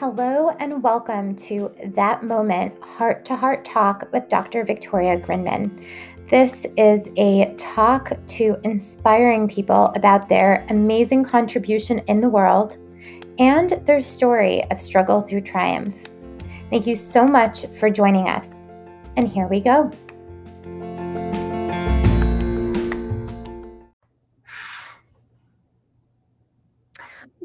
Hello, and welcome to That Moment Heart to Heart Talk with Dr. Victoria Grinman. This is a talk to inspiring people about their amazing contribution in the world and their story of struggle through triumph. Thank you so much for joining us. And here we go.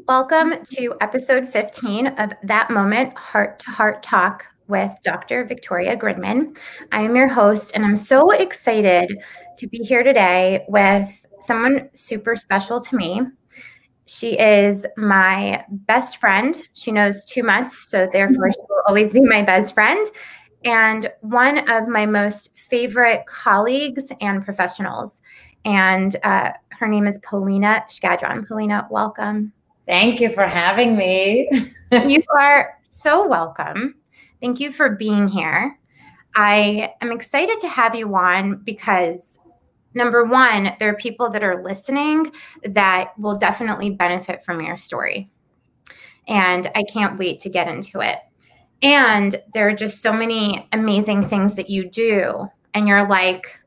Welcome to episode 15 of That Moment Heart to Heart Talk with Dr. Victoria Grinman. I am your host, and I'm so excited to be here today with someone super special to me. She is my best friend. She knows too much, so therefore, she will always be my best friend. And one of my most favorite colleagues and professionals. And uh, her name is Polina Shkadron. Polina, welcome. Thank you for having me. you are so welcome. Thank you for being here. I am excited to have you on because number one, there are people that are listening that will definitely benefit from your story. And I can't wait to get into it. And there are just so many amazing things that you do. And you're like,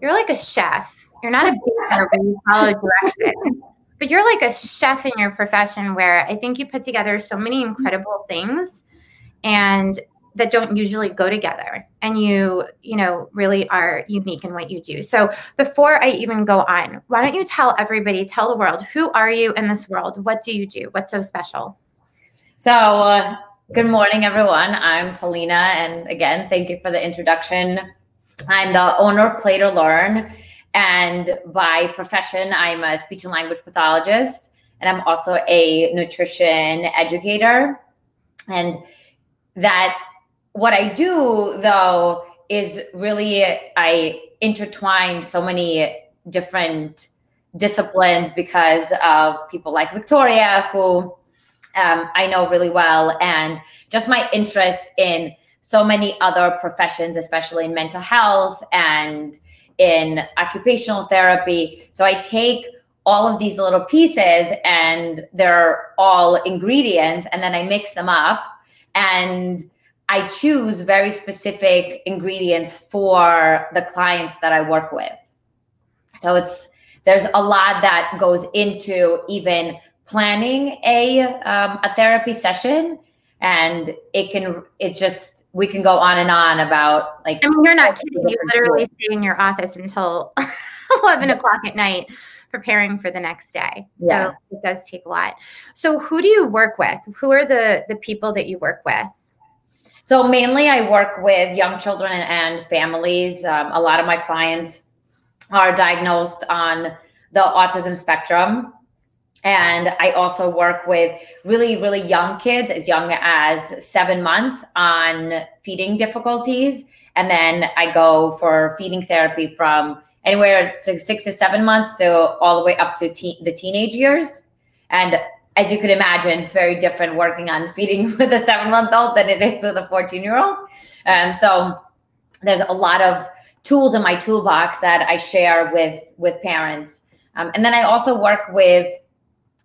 you're like a chef. You're not a baker, but you follow direction but you're like a chef in your profession where I think you put together so many incredible things and that don't usually go together. And you you know really are unique in what you do. So before i even go on why don't you tell everybody tell the world who are you in this world? What do you do? What's so special? So uh, good morning everyone. I'm Polina and again thank you for the introduction. I'm the owner of play to learn and by profession, I'm a speech and language pathologist, and I'm also a nutrition educator. And that what I do though is really I intertwine so many different disciplines because of people like Victoria, who um, I know really well, and just my interest in so many other professions, especially in mental health and in occupational therapy. So I take all of these little pieces and they're all ingredients and then I mix them up and I choose very specific ingredients for the clients that I work with. So it's there's a lot that goes into even planning a um, a therapy session and it can it just we can go on and on about like I mean you're not kidding. You literally stay in your office until eleven o'clock at night preparing for the next day. So yeah. it does take a lot. So who do you work with? Who are the the people that you work with? So mainly I work with young children and, and families. Um, a lot of my clients are diagnosed on the autism spectrum. And I also work with really, really young kids, as young as seven months, on feeding difficulties. And then I go for feeding therapy from anywhere six, to seven months to all the way up to te- the teenage years. And as you could imagine, it's very different working on feeding with a seven month old than it is with a 14 year old. And so there's a lot of tools in my toolbox that I share with with parents. Um, and then I also work with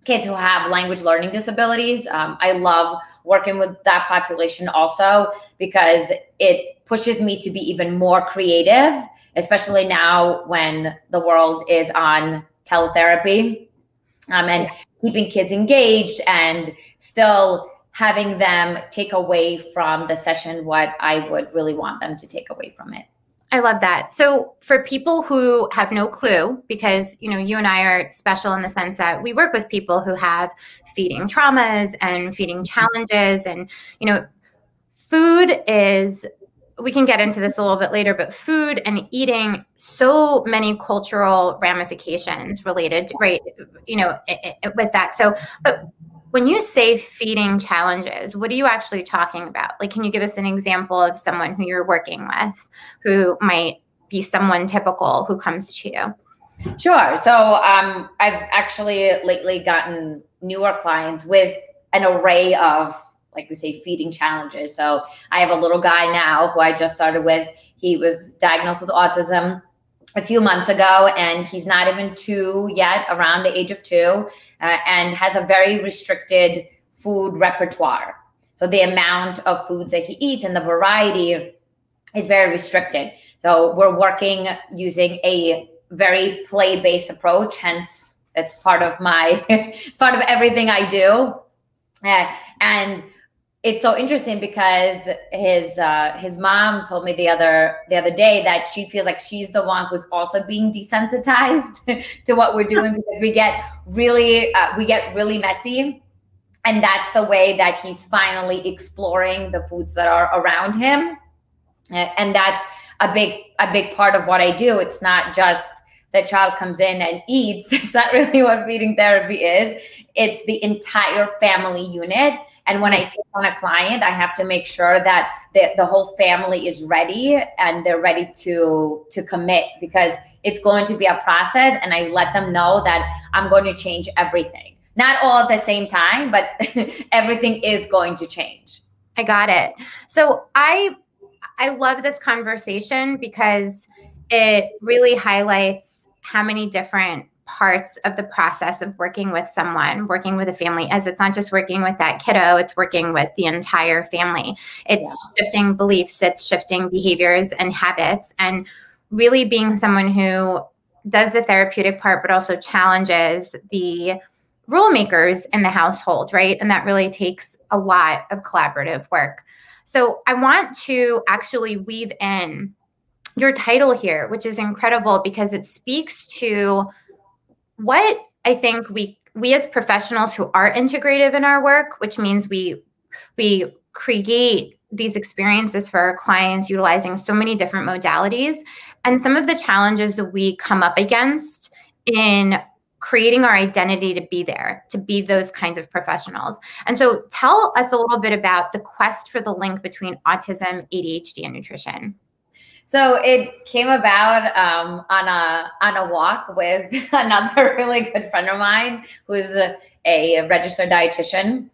kids who have language learning disabilities. Um, I love working with that population also because it pushes me to be even more creative, especially now when the world is on teletherapy um, and keeping kids engaged and still having them take away from the session what I would really want them to take away from it. I love that. So for people who have no clue, because you know you and I are special in the sense that we work with people who have feeding traumas and feeding challenges, and you know, food is. We can get into this a little bit later, but food and eating so many cultural ramifications related, to, right? You know, with that. So, but when you say feeding challenges, what are you actually talking about? Like, can you give us an example of someone who you're working with who might be someone typical who comes to you? Sure. So um, I've actually lately gotten newer clients with an array of, like we say, feeding challenges. So I have a little guy now who I just started with. He was diagnosed with autism a few months ago, and he's not even two yet, around the age of two, uh, and has a very restricted food repertoire. So the amount of foods that he eats and the variety is very restricted. So we're working using a very play-based approach. Hence, it's part of my part of everything I do. Uh, and it's so interesting because his uh, his mom told me the other the other day that she feels like she's the one who's also being desensitized to what we're doing because we get really uh, we get really messy. And that's the way that he's finally exploring the foods that are around him. And that's a big a big part of what i do. It's not just the child comes in and eats that's not really what feeding therapy is it's the entire family unit and when i take on a client i have to make sure that the, the whole family is ready and they're ready to to commit because it's going to be a process and i let them know that i'm going to change everything not all at the same time, but everything is going to change. I got it. So I I love this conversation because it really highlights how many different parts of the process of working with someone, working with a family, as it's not just working with that kiddo, it's working with the entire family. It's yeah. shifting beliefs, it's shifting behaviors and habits, and really being someone who does the therapeutic part, but also challenges the rule makers in the household, right? And that really takes a lot of collaborative work. So I want to actually weave in your title here, which is incredible because it speaks to what I think we we as professionals who are integrative in our work, which means we we create these experiences for our clients utilizing so many different modalities and some of the challenges that we come up against in creating our identity to be there, to be those kinds of professionals. And so tell us a little bit about the quest for the link between autism, ADHD, and nutrition. So it came about um, on a on a walk with another really good friend of mine who's a, a registered dietitian,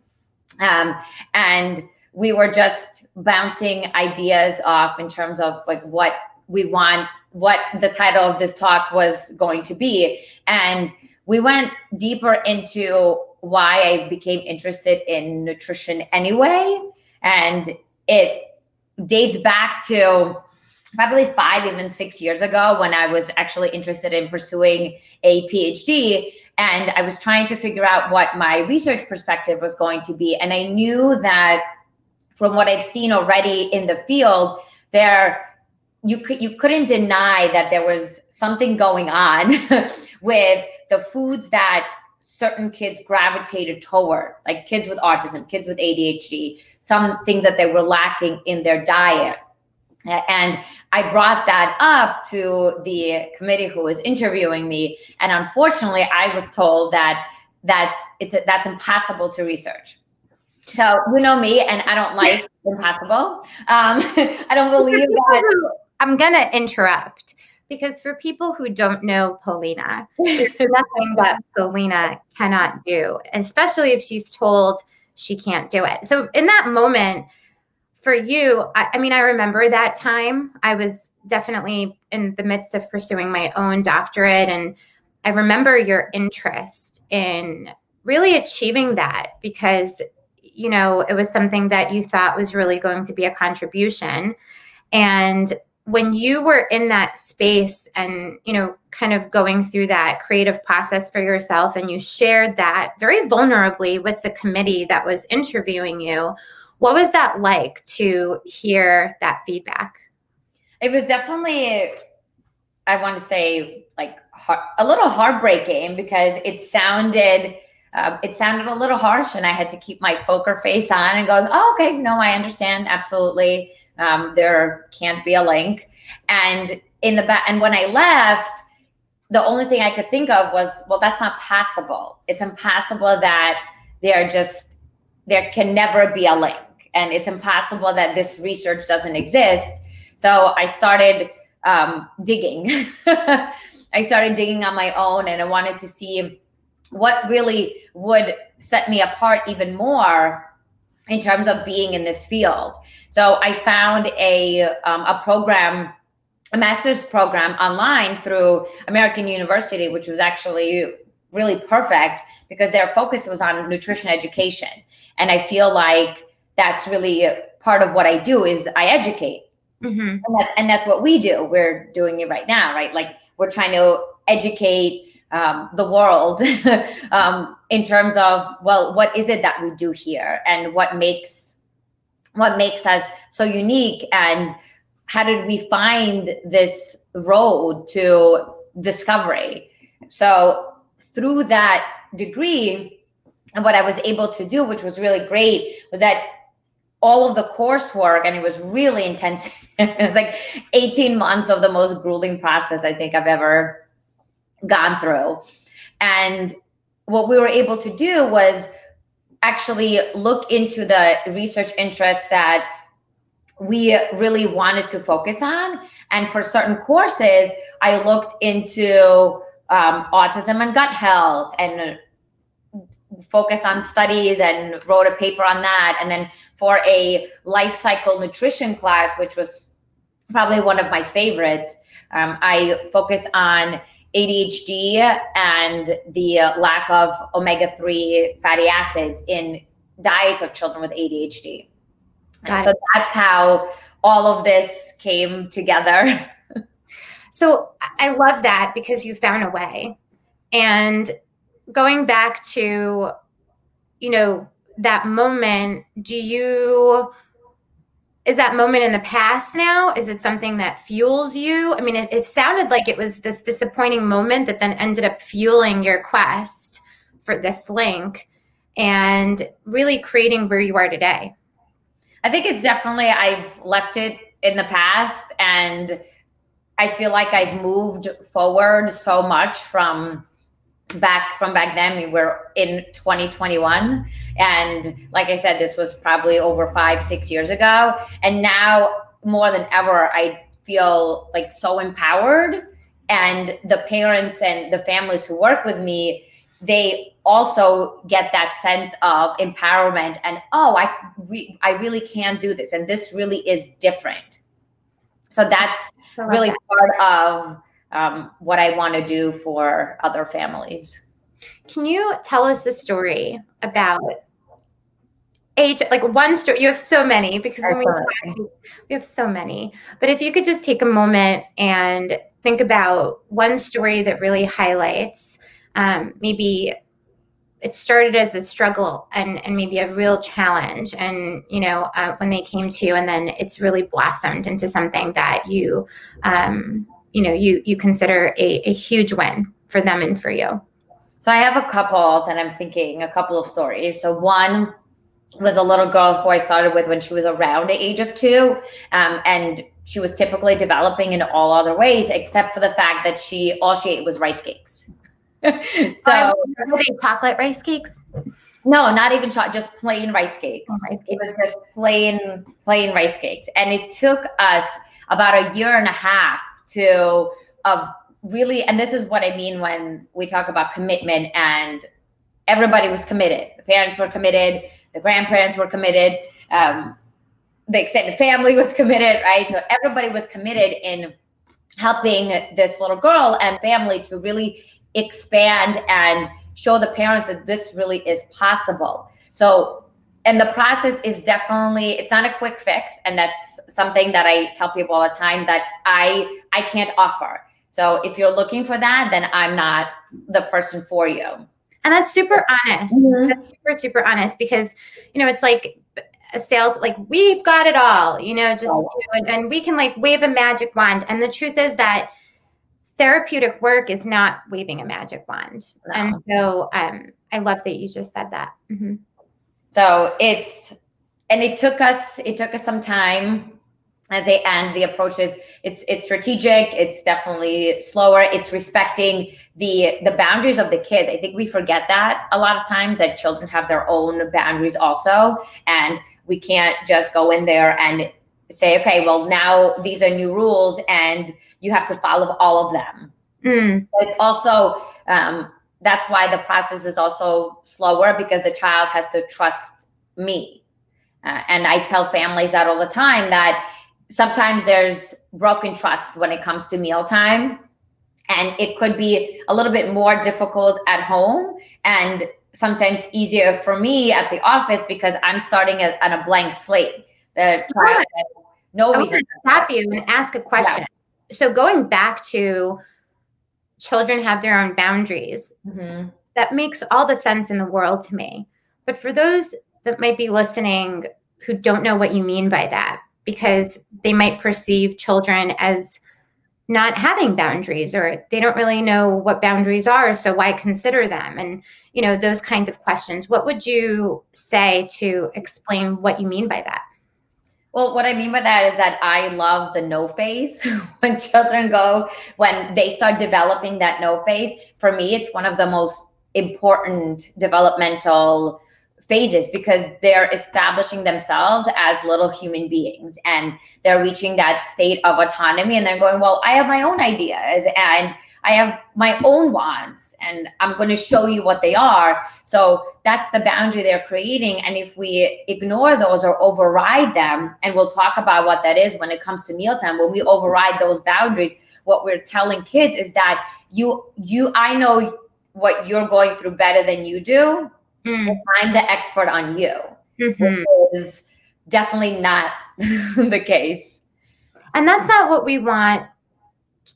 um, and we were just bouncing ideas off in terms of like what we want, what the title of this talk was going to be, and we went deeper into why I became interested in nutrition anyway. And it dates back to probably five, even six years ago when I was actually interested in pursuing a PhD. And I was trying to figure out what my research perspective was going to be. And I knew that from what I've seen already in the field, there you could you couldn't deny that there was something going on with the foods that certain kids gravitated toward, like kids with autism, kids with ADHD, some things that they were lacking in their diet. And I brought that up to the committee who was interviewing me, and unfortunately, I was told that that's it's that's impossible to research. So you know me, and I don't like impossible. Um, I don't believe that. I'm gonna interrupt because for people who don't know Polina, there's nothing that Polina cannot do, especially if she's told she can't do it. So in that moment, for you, I, I, mean, I remember that time. I was definitely in the midst of pursuing my own doctorate, and I remember your interest in really achieving that because you know it was something that you thought was really going to be a contribution and when you were in that space and you know kind of going through that creative process for yourself and you shared that very vulnerably with the committee that was interviewing you what was that like to hear that feedback it was definitely i want to say like a little heartbreaking because it sounded uh, it sounded a little harsh and i had to keep my poker face on and go oh okay no i understand absolutely um, there can't be a link. And in the back, and when I left, the only thing I could think of was, well, that's not possible. It's impossible that there just there can never be a link, and it's impossible that this research doesn't exist. So I started um, digging. I started digging on my own, and I wanted to see what really would set me apart even more in terms of being in this field. So I found a um, a program, a master's program online through American University, which was actually really perfect because their focus was on nutrition education. And I feel like that's really part of what I do is I educate. Mm-hmm. And, that, and that's what we do. We're doing it right now, right? Like we're trying to educate um, the world um, in terms of well what is it that we do here and what makes what makes us so unique and how did we find this road to discovery so through that degree and what i was able to do which was really great was that all of the coursework and it was really intense it was like 18 months of the most grueling process i think i've ever gone through. And what we were able to do was actually look into the research interests that we really wanted to focus on. And for certain courses, I looked into um, autism and gut health and focus on studies and wrote a paper on that. And then for a life cycle nutrition class, which was probably one of my favorites, um, I focused on ADHD and the lack of omega 3 fatty acids in diets of children with ADHD. so that's how all of this came together. so I love that because you found a way. And going back to, you know, that moment, do you is that moment in the past now? Is it something that fuels you? I mean, it, it, sounded like it was this disappointing moment that then ended up fueling your quest for this link and really creating where you are today. I think it's definitely, I've left it in the past and I feel like I've moved forward so much from back from back then we were in 2021 and like i said this was probably over five six years ago. And now more than ever i feel like so empowered. And the parents and the families who work with me they also get that sense of empowerment and oh i re- i really can do this and this really is different. So that's really part of um, what I want to do for other families. Can you tell us a story about age, like one story? You have so many because we, we have so many. But if you could just take a moment and think about one story that really highlights um, maybe it started as a struggle and, and maybe a real challenge and you know uh, when they came to you and then it's really blossomed into something that you um, you know you you consider a, a huge win for them and for you so i have a couple that i'm thinking a couple of stories so one was a little girl who i started with when she was around the age of two um, and she was typically developing in all other ways except for the fact that she all she ate was rice cakes so were chocolate rice cakes no, not even chocolate, just plain rice cakes. Oh, rice cakes. It was just plain, plain rice cakes. And it took us about a year and a half to of really and this is what i mean when we talk about commitment and everybody was committed. The parents were committed. The grandparents were committed. Um, the extended family was committed right? So everybody was committed in helping this little girl and family to really expand and show the parents that this really is possible. So and the process is definitely it's not a quick fix. And that's something that i tell people all the time that i i can't offer. So if you're looking for that then i'm not the person for you. And that's super honest. Mm-hmm. that's super super honest because you know it's like a sales like we've got it all you know just you know, and, and we can like wave a magic wand. And the truth is that therapeutic work is not waving a magic wand. No. and so um, i love that you just said that. Mm-hmm. So it's and it took us it took us some time at the end the approach is it's it's strategic it's definitely slower it's respecting the the boundaries of the kids i think we forget that a lot of times that children have their own boundaries also and we can't just go in there and say okay well now these are new rules and you have to follow all of them mm. but also um, that's why the process is also slower because the child has to trust me. Uh, and I tell families that all the time that sometimes there's broken trust when it comes to mealtime. And it could be a little bit more difficult at home. And sometimes easier for me at the office because I'm starting at, on a blank slate. The child no I reason. To stop you and ask a question. So going back to children have their own boundaries, Mhm. that makes all the sense in the world to me. But for those that might be listening who don't know what you mean by that, because they might perceive children as not having boundaries or they don't really know what boundaries are so why consider them and you know those kinds of questions what would you say to explain what you mean by that Well, what I mean by that is that I love the no phase. when children go, when they start developing that no phase, for me, it's one of the most important developmental phases because they're establishing themselves as little human beings and they're reaching that state of autonomy and they're going, Well, I have my own ideas and I have my own wants and I'm going to show you what they are. So that's the boundary they're creating. And if we ignore those or override them, and we'll talk about what that is when it comes to mealtime, when we override those boundaries, what we're telling kids is that you, you, I know what you're going through better than you do. Mm, I'm the expert on you. mhm. Is definitely not the case. and that's not what we want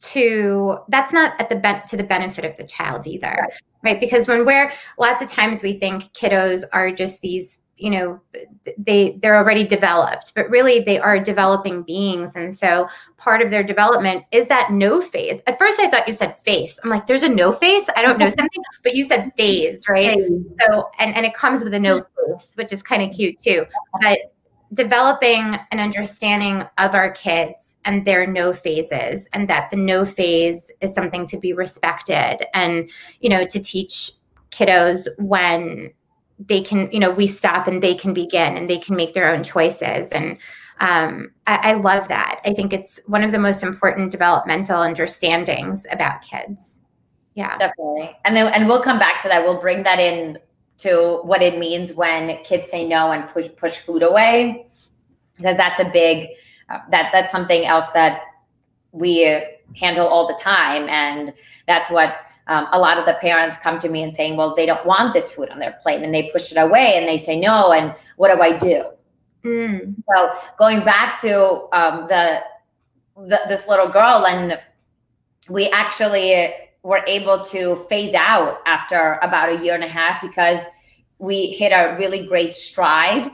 to that's not at the ben- to the benefit of the child either right because when we're lots of times we think kiddos are just these you know they they're already developed but really they are developing beings. And so part of their development is that no phase. At first i thought you said face. I'm like there's a no face? I don't know something but you said phase right? So and and it comes with a no mm-hmm. face which is kind of cute too. But developing an understanding of our kids and their no phases and that the no phase is something to be respected and you know to teach kiddos when they can you know we stop and they can begin and they can make their own choices. And um, I, I love that. I think it's one of the most important developmental understandings about kids. Yeah. Definitely. And then and we'll come back to that. We'll bring that in to what it means when kids say no and push push food away because that's a big uh, that that's something else that we handle all the time. And that's what um, a lot of the parents come to me and saying well they don't want this food on their plate and they push it away and they say no and what do i do Mm, so going back to um, the, the this little girl, and we actually were able to phase out after about a year and a half because we hit a really great stride,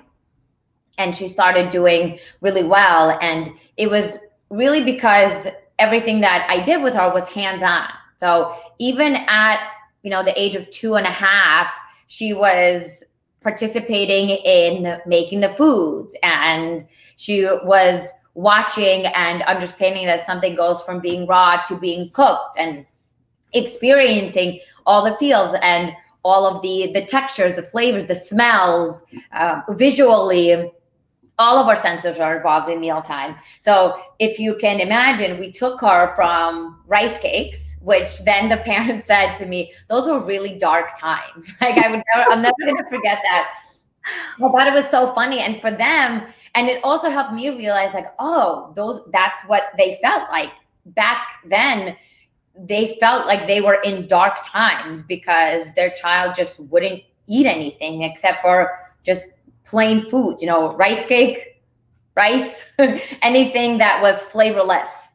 and she started doing really well. And it was really because everything that I did with her was hands on. So even at you know the age of two and a half, she was participating in making the foods and she was watching and understanding that something goes from being raw to being cooked and experiencing all the feels and all of the the textures the flavors the smells uh, visually all of our senses are involved in mealtime. So if you can imagine, we took her from rice cakes, which then the parents said to me, those were really dark times. Like I would never, I'm never gonna forget that. I thought it was so funny. And for them, and it also helped me realize, like, oh, those that's what they felt like back then. They felt like they were in dark times because their child just wouldn't eat anything except for just plain foods, you know, rice cake, rice, anything that was flavorless.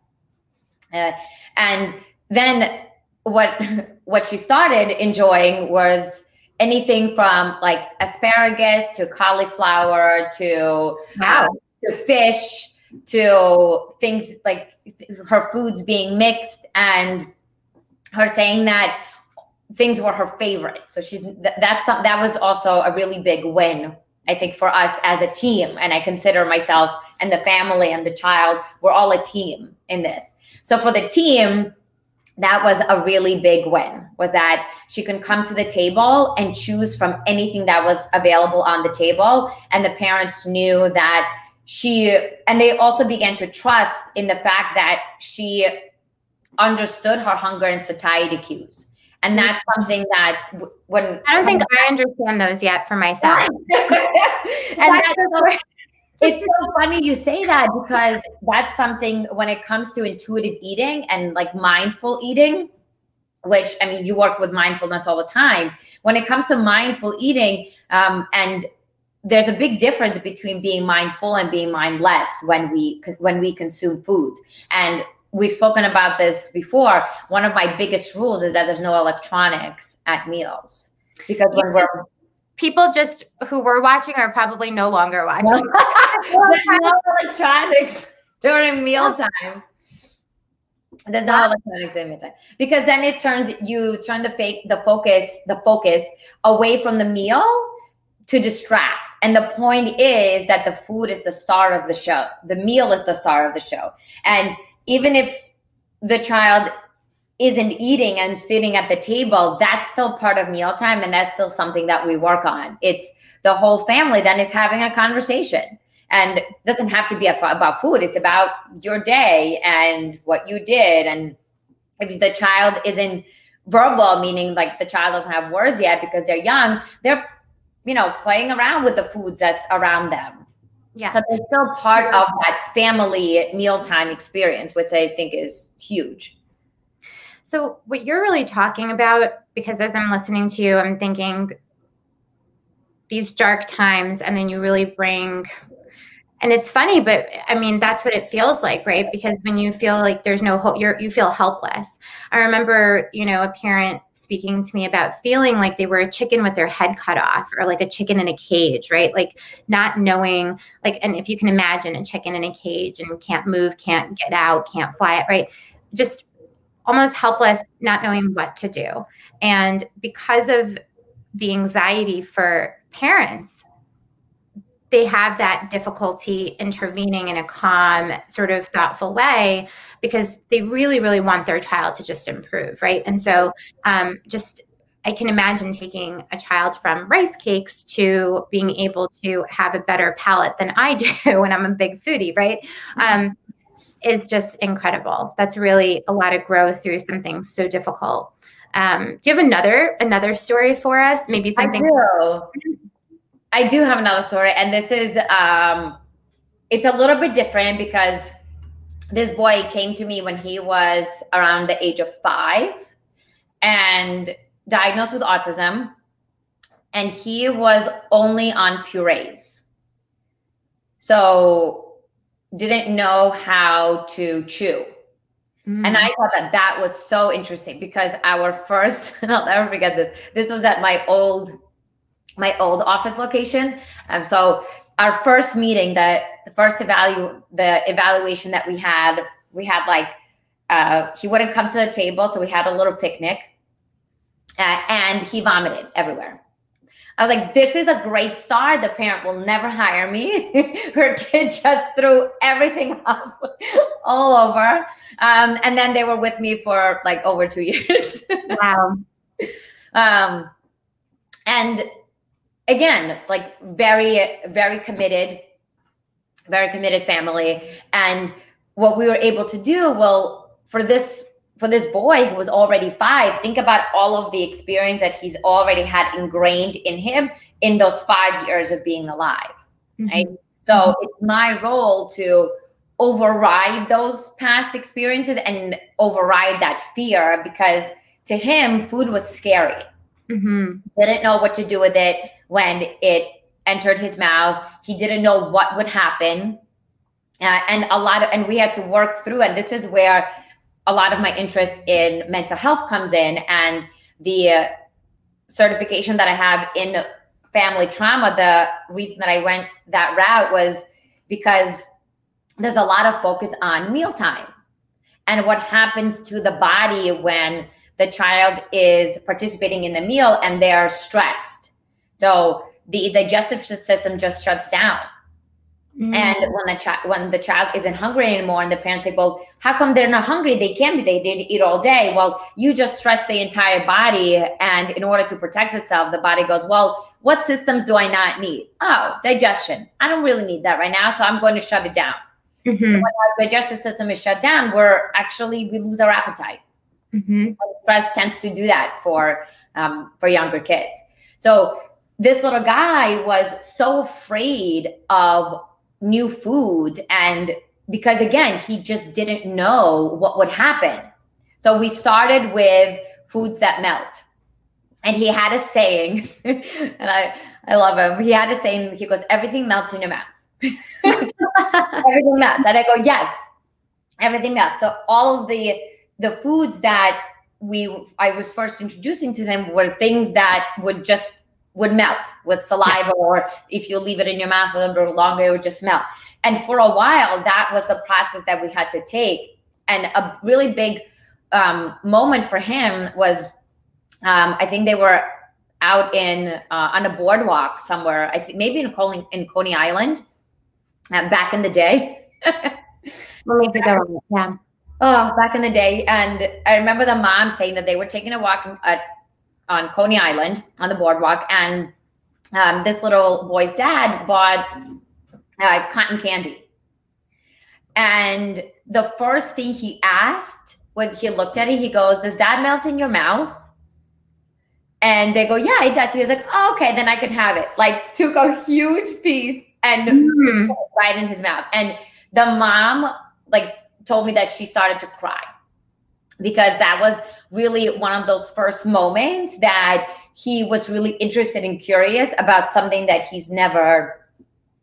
Uh, and then what what she started enjoying was anything from like asparagus to cauliflower to wow. to fish to things like her foods being mixed and her saying that things were her favorite. So she's th- that's some, that was also a really big win i think for us as a team. And i consider myself and the family and the child we're all a team in this. So for the team that was a really big win was that she can come to the table and choose from anything that was available on the table. And the parents knew that she and they also began to trust in the fact that she understood her hunger and satiety cues. And that's something that when i don't think i understand those yet for myself. And that's so, it's so funny you say that because that's something when it comes to intuitive eating and like mindful eating which I mean, you work with mindfulness all the time. When it comes to mindful eating, um, and there's a big difference between being mindful and being mindless when we when we consume foods. And we've spoken about this before. One of my biggest rules is that there's no electronics at meals because when we're people just who were watching are probably no longer watching. there's no electronics during mealtime. There's no electronics during mealtime because then it turns you turn the fake the focus the focus away from the meal to distract. And the point is that the food is the star of the show. The meal is the star of the show. And even if the child isn't eating and sitting at the table, that's still part of mealtime and that's still something that we work on. It's the whole family then is having a conversation. And it doesn't have to be about food, it's about your day and what you did. And if the child isn't verbal, meaning like the child doesn't have words yet because they're young, they're, you know, playing around with the foods that's around them. Yeah. So they're still part of that family mealtime experience, which I think is huge. So, what you're really talking about, because as I'm listening to you, I'm thinking these dark times, and then you really bring, and it's funny, but I mean, that's what it feels like, right? Because when you feel like there's no hope, you feel helpless. I remember, you know, a parent speaking to me about feeling like they were a chicken with their head cut off or like a chicken in a cage, right? Like not knowing, like, and if you can imagine a chicken in a cage and can't move, can't get out, can't fly it, right? Just almost helpless, not knowing what to do. And because of the anxiety for parents, they have that difficulty intervening in a calm, sort of thoughtful way because they really, really want their child to just improve, right? And so, um, just I can imagine taking a child from rice cakes to being able to have a better palate than I do when I'm a big foodie, right? Um, is just incredible. That's really a lot of growth through something so difficult. Um, do you have another another story for us? Maybe something. I do. I do have another story, and this is um, it's a little bit different because this boy came to me when he was around the age of five and diagnosed with autism, and he was only on purees. So didn't know how to chew. Mm. And I thought that that was so interesting because our first, and I'll never forget this. This was at my old, my old office location. Um, so our first meeting, that the first evalu, the evaluation that we had, we had like, uh, he wouldn't come to the table, so we had a little picnic, uh, and he vomited everywhere. I was like, this is a great start. The parent will never hire me. Her kid just threw everything up all over. Um, and then they were with me for like over two years. wow. Um, and again, like very, very committed, very committed family. And what we were able to do, well, for this for this boy who was already five, think about all of the experience that he's already had ingrained in him in those five years of being alive. Mm-hmm. Right. So mm-hmm. it's my role to override those past experiences and override that fear because to him, food was scary. Mm-hmm. Didn't know what to do with it when it entered his mouth. He didn't know what would happen. Uh, and a lot of, and we had to work through, and this is where a lot of my interest in mental health comes in and the uh, certification that I have in family trauma, the reason that I went that route was because there's a lot of focus on mealtime and what happens to the body when the child is participating in the meal and they're stressed. So the digestive system just shuts down. Mm. And when the child when the child isn't hungry anymore, and the parents say, "Well, how come they're not hungry? They can't be. They didn't eat all day." Well, you just stress the entire body, and in order to protect itself, the body goes, "Well, what systems do I not need? Oh, digestion. I don't really need that right now, so I'm going to shut it down." Mm-hmm. When our digestive system is shut down, we're actually we lose our appetite. Mm-hmm. Stress tends to do that for um, for younger kids. So this little guy was so afraid of new foods and because again he just didn't know what would happen so we started with foods that melt. And he had a saying, and I, I love him. He had a saying, he goes, everything melts in your mouth. everything melts. And I go, yes, everything melts. So all of the the foods that we I was first introducing to them were things that would just would melt with saliva yeah. or if you leave it in your mouth a little bit longer, it would just melt. And for a while, that was the process that we had to take. And a really big um, moment for him was um, I think they were out in uh, on a boardwalk somewhere. I think maybe in Coney, in Coney Island uh, back in the day. Let me go. Yeah. Oh, back in the day, and I remember the mom saying that they were taking a walk at, on Coney Island on the boardwalk, and um, this little boy's dad bought uh, cotton candy, and the first thing he asked when he looked at it, he goes, "Does that melt in your mouth?" And they go, "Yeah, it does." He was like, oh, "Okay, then I can have it." Like took a huge piece and mm. right in his mouth, and the mom like told me that she started to cry because that was really one of those first moments that he was really interested and curious about something that he's never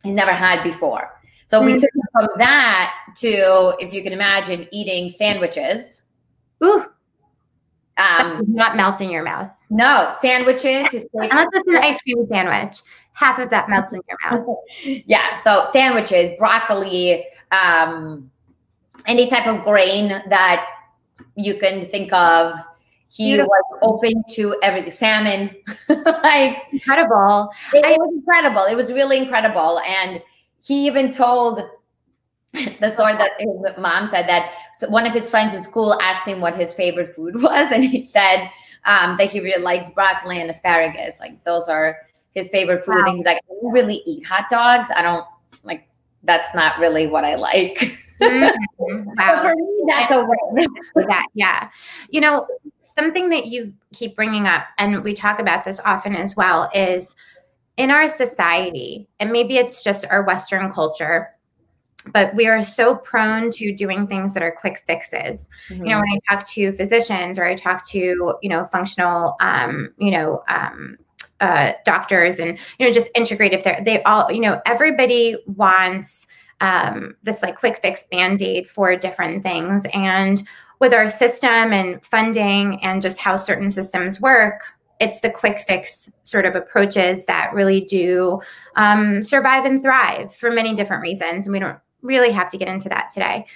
he's never had before. So mm-hmm. we took from that to, if you can imagine, eating sandwiches. Ooh. Um, not melt in your mouth. No, sandwiches. His Unless it's an ice cream sandwich, half of that melts in your mouth. yeah. So sandwiches, broccoli, um, any type of grain that you can think of. He Beautiful. was open to everything, salmon, like incredible. It, I, it was incredible. It was really incredible, and he even told the story that his mom said that one of his friends in school asked him what his favorite food was, and he said um, that he really likes broccoli and asparagus. Like those are his favorite foods. Wow. And he's like, I don't really eat hot dogs. I don't like. That's not really what I like. Mm-hmm. Wow. for me, that's a win. that, yeah. You know, something that you keep bringing up, and we talk about this often as well, is in our society, and maybe it's just our Western culture, but we are so prone to doing things that are quick fixes. Mm-hmm. You know, when I talk to physicians or I talk to, you know, functional, um, you know, um, uh, doctors and you know just integrative therapy they all you know everybody wants um, this like quick fix band-aid for different things and with our system and funding and just how certain systems work it's the quick fix sort of approaches that really do um, survive and thrive for many different reasons and we don't really have to get into that today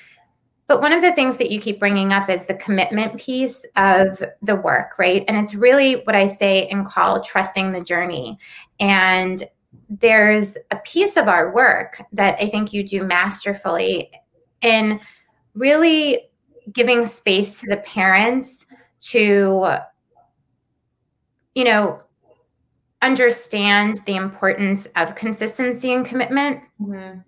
but one of the things that you keep bringing up is the commitment piece of the work, right? And it's really what I say and call trusting the journey. And there's a piece of our work that I think you do masterfully in really giving space to the parents to, you know, understand the importance of consistency and commitment. Mm-hmm.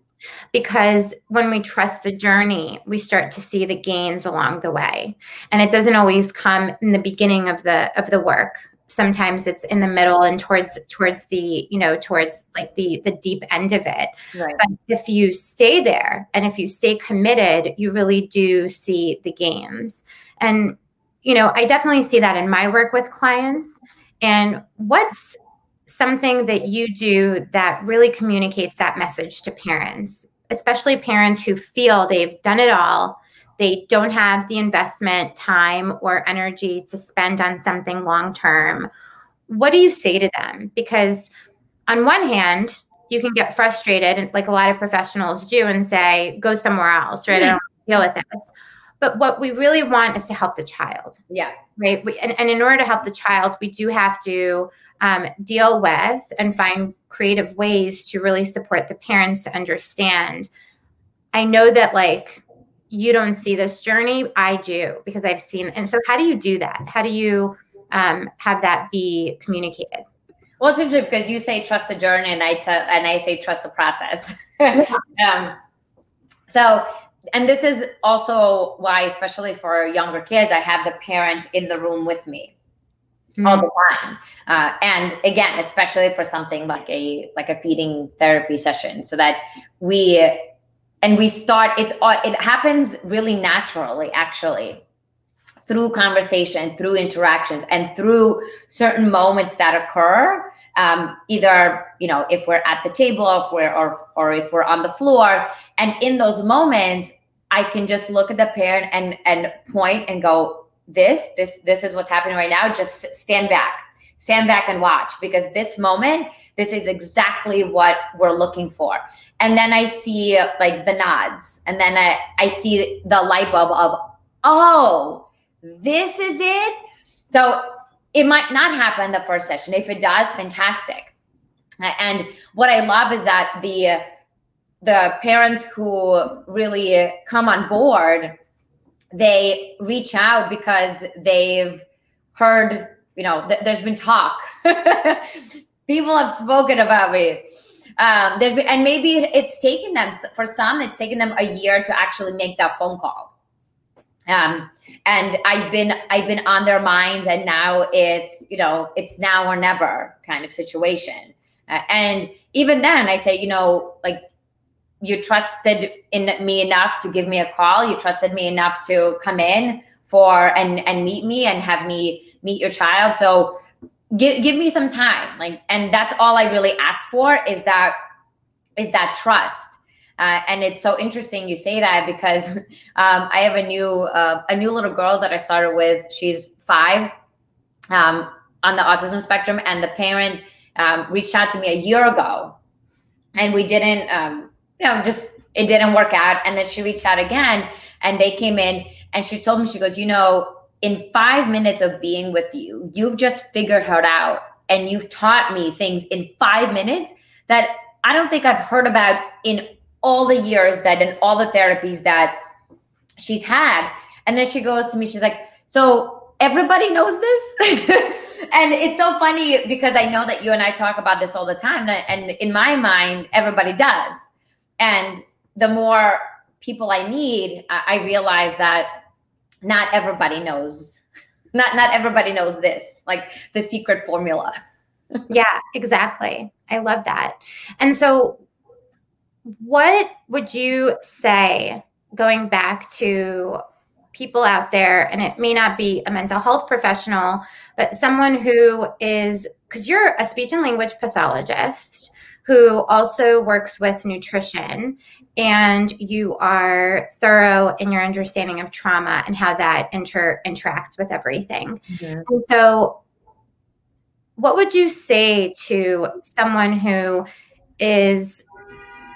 Because when we trust the journey, we start to see the gains along the way. And it doesn't always come in the beginning of the of the work sometimes it's in the middle and towards towards the you know towards like the the deep end of it. Right. but if you stay there and if you stay committed you really do see the gains. And you know i definitely see that in my work with clients. And what's something that you do that really communicates that message to parents especially parents who feel they've done it all they don't have the investment, time, or energy to spend on something long term. What do you say to them? Because on one hand, you can get frustrated, like a lot of professionals do, and say, go somewhere else, right? Mm-hmm. I don't deal with this. But what we really want is to help the child. Yeah. Right. We, and, and in order to help the child, we do have to um, deal with and find creative ways to really support the parents to understand. I know that, like, you don't see this journey i do because i've seen and so how do you do that? How do you um, have that be communicated? Well it's interesting because you say trust the journey and i tell and i say trust the process. Um, so and this is also why especially for younger kids i have the parent in the room with me Mm-hmm. all the time. Uh, and again especially for something like a like a feeding therapy session so that we and we start it's it happens really naturally actually through conversation, through interactions, and through certain moments that occur. Um, either you know if we're at the table, if we're or or if we're on the floor, and in those moments, I can just look at the parent and and point and go, this this this is what's happening right now. Just stand back, stand back and watch because this moment, this is exactly what we're looking for. And then I see like the nods, and then I I see the light bulb of oh this is it. So it might not happen the first session. If it does, fantastic. And what I love is that the the parents who really come on board, they reach out because they've heard, you know, th- there's been talk. People have spoken about me. Um, there's been, and maybe it's taken them for some, it's taken them a year to actually make that phone call um, and I've been I've been on their mind, and now it's you know it's now or never kind of situation. Uh, and even then, I say you know like you trusted in me enough to give me a call. You trusted me enough to come in for and and meet me and have me meet your child. So give give me some time, like, and that's all I really ask for is that is that trust uh, and it's so interesting you say that because um, I have a new uh, a new little girl that I started with. She's five um, on the autism spectrum, and the parent um, reached out to me a year ago, and we didn't, um, you know, just it didn't work out. And then she reached out again, and they came in, and she told me, she goes, you know, in five minutes of being with you, you've just figured her out, and you've taught me things in five minutes that I don't think I've heard about in all the years that and all the therapies that she's had. And then she goes to me, she's like, So everybody knows this? and it's so funny because I know that you and I talk about this all the time. And in my mind, everybody does. And the more people I meet, I realize that not everybody knows. Not not everybody knows this, like the secret formula. yeah, exactly. I love that. And so what would you say going back to people out there, and it may not be a mental health professional, but someone who is, because you're a speech and language pathologist who also works with nutrition and you are thorough in your understanding of trauma and how that inter- interacts with everything. Mm-hmm. And so, what would you say to someone who is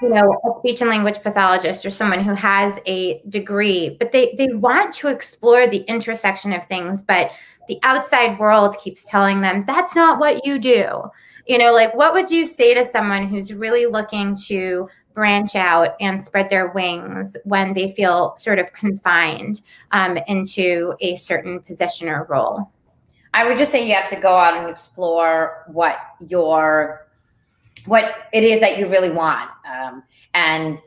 you know a speech and language pathologist or someone who has a degree but they they want to explore the intersection of things but the outside world keeps telling them that's not what you do you know like what would you say to someone who's really looking to branch out and spread their wings when they feel sort of confined um, into a certain position or role i would just say you have to go out and explore what your what it is that you really want. Um, and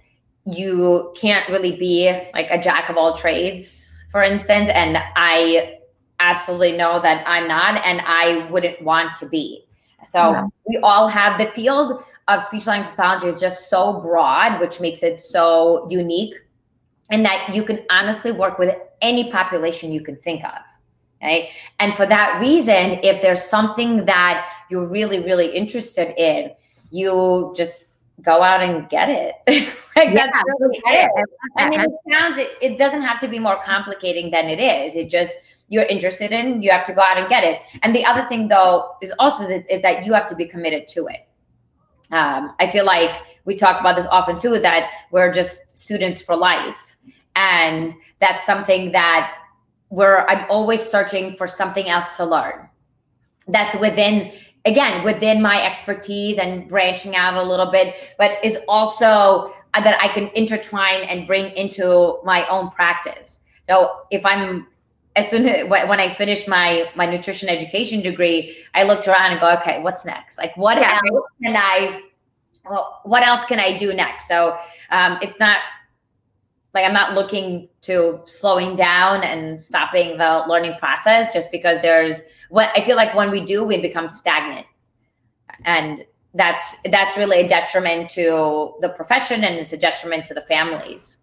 you can't really be like a jack of all trades, for instance. And I absolutely know that I'm not, and I wouldn't want to be. So yeah. we all have the field of speech language pathology is just so broad, which makes it so unique, and that you can honestly work with any population you can think of. Right. And for that reason, if there's something that you're really, really interested in, you just go out and get it. like yeah, that's really it. it. I mean, it sounds it, it doesn't have to be more complicating than it is. It just you're interested in, you have to go out and get it. And the other thing though is also is, is that you have to be committed to it. Um, I feel like we talk about this often too, that we're just students for life. And that's something that we're I'm always searching for something else to learn that's within again within my expertise and branching out a little bit but is also uh, that i can intertwine and bring into my own practice. So if i'm as soon as when i finish my my nutrition education degree i looked around and go okay what's next? Like what yeah. else can i well, what else can i do next? So um, it's not like i'm not looking to slowing down and stopping the learning process just because there's what I feel like when we do, we become stagnant. And that's that's really a detriment to the profession and it's a detriment to the families.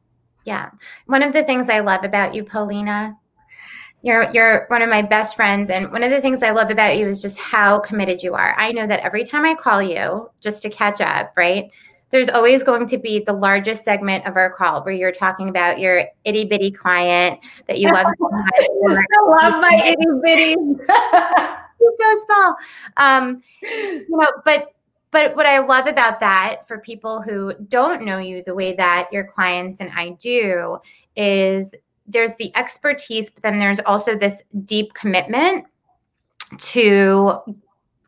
Yeah. One of the things I love about you, Paulina, You're you're one of my best friends and one of the things I love about you is just how committed you are. I know that every time I call you just to catch up, right? There's always going to be the largest segment of our call where you're talking about your itty bitty client that you love. I love my itty bitties. so small. Um, you know, but but what I love about that for people who don't know you the way that your clients and I do is there's the expertise, but then there's also this deep commitment to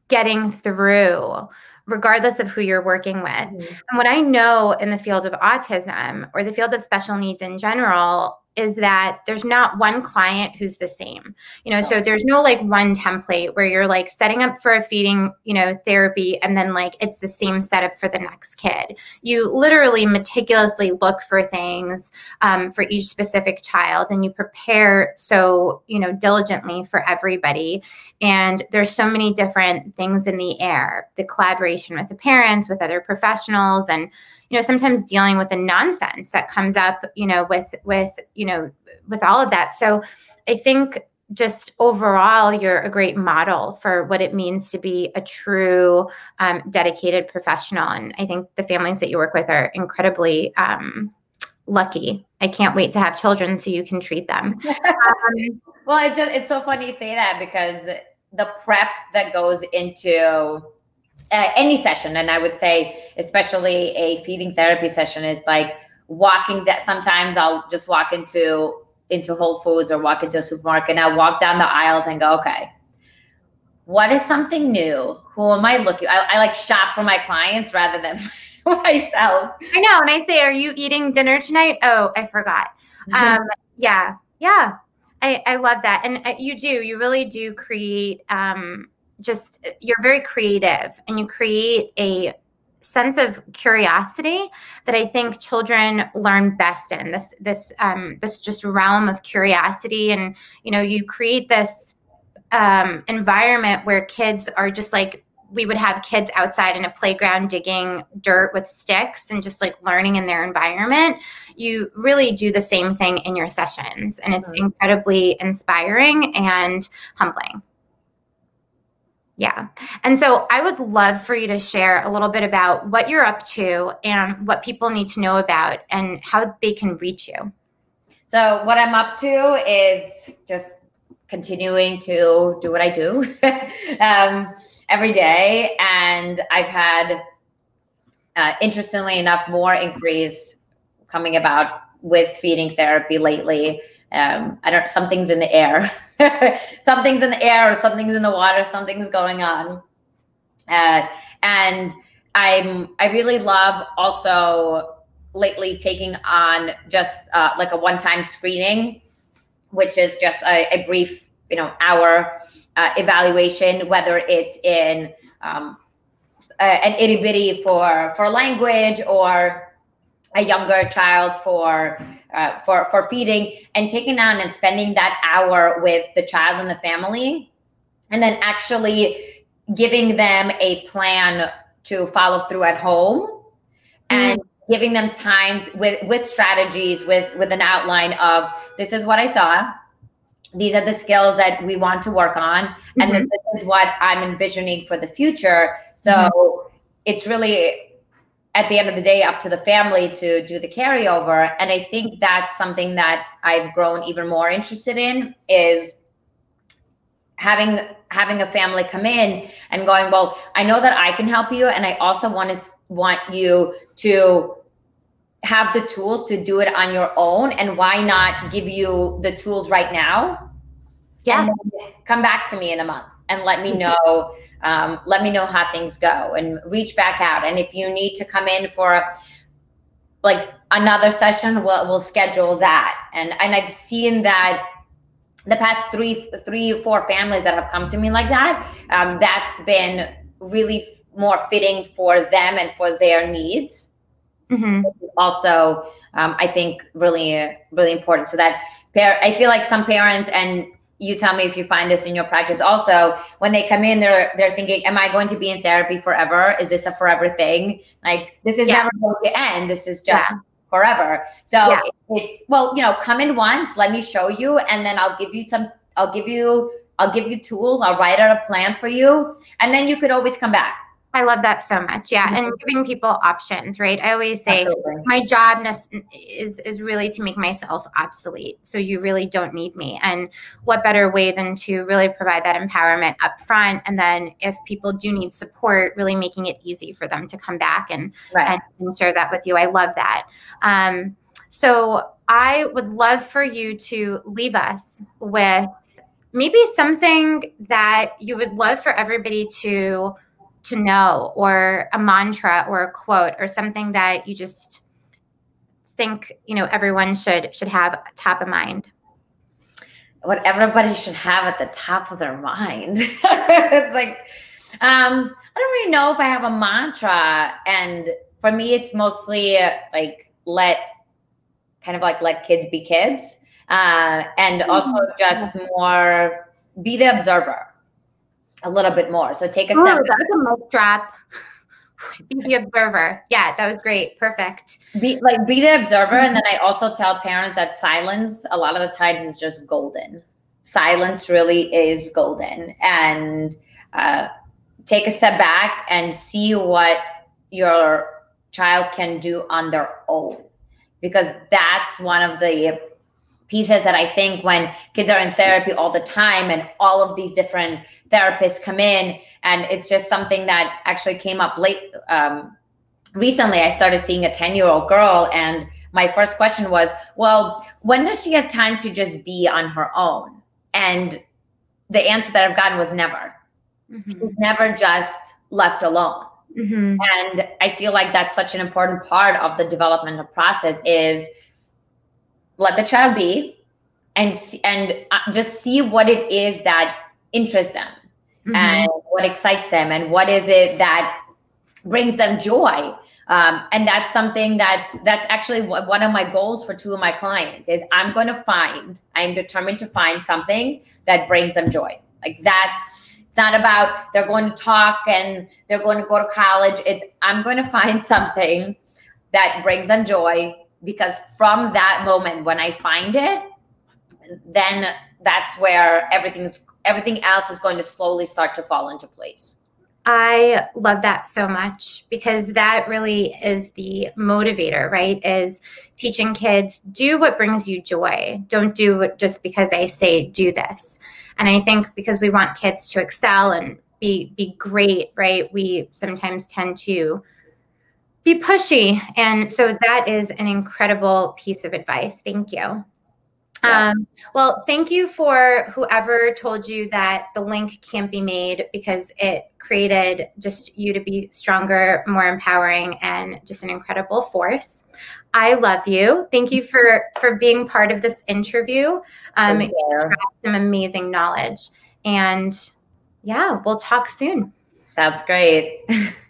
getting through regardless of who you're working with. Mm-hmm. And what I know in the field of autism or the field of special needs in general is that there's not one client who's the same. You know, so there's no like one template where you're like setting up for a feeding, you know, therapy and then like it's the same setup for the next kid. You literally meticulously look for things um, for each specific child and you prepare so, you know, diligently for everybody. And there's so many different things in the air the collaboration with the parents, with other professionals, and you know sometimes dealing with the nonsense that comes up you know with with you know with all of that. So i think just overall you're a great model for what it means to be a true um, dedicated professional. And i think the families that you work with are incredibly um, lucky. I can't wait to have children so you can treat them. Um, well it's, just, it's so funny you say that because the prep that goes into uh, any session. And i would say especially a feeding therapy session is like walking that sometimes i'll just walk into into whole foods or walk into a supermarket and i walk down the aisles and go okay what is something new? Who am i looking i, I like shop for my clients rather than myself. I know. And i say are you eating dinner tonight? Oh i forgot. Mm-hmm. um yeah. Yeah. I, I love that. And uh, you do. You really do create um just you're very creative and you create a sense of curiosity that I think children learn best in. This this um, this just realm of curiosity and you know you create this um, environment where kids are just like we would have kids outside in a playground digging dirt with sticks and just like learning in their environment. You really do the same thing in your sessions and it's mm-hmm. incredibly inspiring and humbling yeah. And so I would love for you to share a little bit about what you're up to and what people need to know about and how they can reach you. So, what I'm up to is just continuing to do what I do um, every day. And I've had, uh, interestingly enough, more inquiries coming about with feeding therapy lately um, I don't something's in the air, something's in the air, or something's in the water, something's going on, uh, and I'm I really love also lately taking on just uh, like a one time screening, which is just a, a brief you know hour uh, evaluation, whether it's in um, an itty bitty for for language or a younger child for uh, for for feeding and taking on and spending that hour with the child and the family and then actually giving them a plan to follow through at home and mm. giving them time with with strategies with with an outline of this is what i saw these are the skills that we want to work on mm-hmm. and this is what i'm envisioning for the future so mm-hmm. it's really at the end of the day up to the family to do the carryover. And i think that's something that i've grown even more interested in is having having a family come in and going well i know that i can help you and i also want to want you to have the tools to do it on your own and why not give you the tools right now? Yeah. Come back to me in a month and let me mm-hmm. know um, let me know how things go and reach back out and if you need to come in for a, like another session we'll, we'll schedule that and and i've seen that the past three three four families that have come to me like that um, that's been really more fitting for them and for their needs mm-hmm. also um, i think really really important so that par- i feel like some parents and you tell me if you find this in your practice also when they come in they're they're thinking am i going to be in therapy forever is this a forever thing like this is yeah. never going to end this is just yeah. forever so yeah. it's well you know come in once let me show you and then i'll give you some I'll give you I'll give you tools. I'll write out a plan for you, and then you could always come back. I love that so much. Yeah, mm-hmm. and giving people options, right? I always say Absolutely. my job is is really to make myself obsolete. So you really don't need me. And what better way than to really provide that empowerment up front and then if people do need support, really making it easy for them to come back and right. and share that with you. I love that. Um, so I would love for you to leave us with maybe something that you would love for everybody to to know or a mantra or a quote or something that you just think you know everyone should should have top of mind. What everybody should have at the top of their mind. It's like um i don't really know if i have a mantra and for me it's mostly like let kind of like let kids be kids uh, and also mm-hmm. just more be the observer a little bit more. So take a step. Oh, that's a mic drop. be the observer. Yeah, that was great. Perfect. Be like be the observer, and then I also tell parents that silence a lot of the times is just golden. Silence really is golden, and uh, take a step back and see what your child can do on their own, because that's one of the pieces that I think when kids are in therapy all the time and all of these different therapists come in, and it's just something that actually came up late. Um, recently, I started seeing a 10 year old girl, and my first question was, Well, when does she have time to just be on her own? And the answer that I've gotten was never. Mm-hmm. She's never just left alone. Mm-hmm. And I feel like that's such an important part of the developmental process is let the child be and and uh, just see what it is that interests them mm-hmm. and what excites them and what is it that brings them joy. Um, and that's something that's that's actually one of my goals for two of my clients is i'm going to find i'm determined to find something that brings them joy. Like that's it's not about they're going to talk and they're going to go to college. It's i'm going to find something that brings them joy because from that moment when I find it, then that's where everything's everything else is going to slowly start to fall into place. I love that so much because that really is the motivator, right? Is teaching kids do what brings you joy. Don't do it just because I say do this. And I think because we want kids to excel and be be great, right? We sometimes tend to be pushy. And so that is an incredible piece of advice. Thank you. Yeah. Um, well, thank you for whoever told you that the link can't be made because it created just you to be stronger, more empowering, and just an incredible force. I love you. Thank you for for being part of this interview. Um, you. some amazing knowledge, and yeah, we'll talk soon. Sounds great.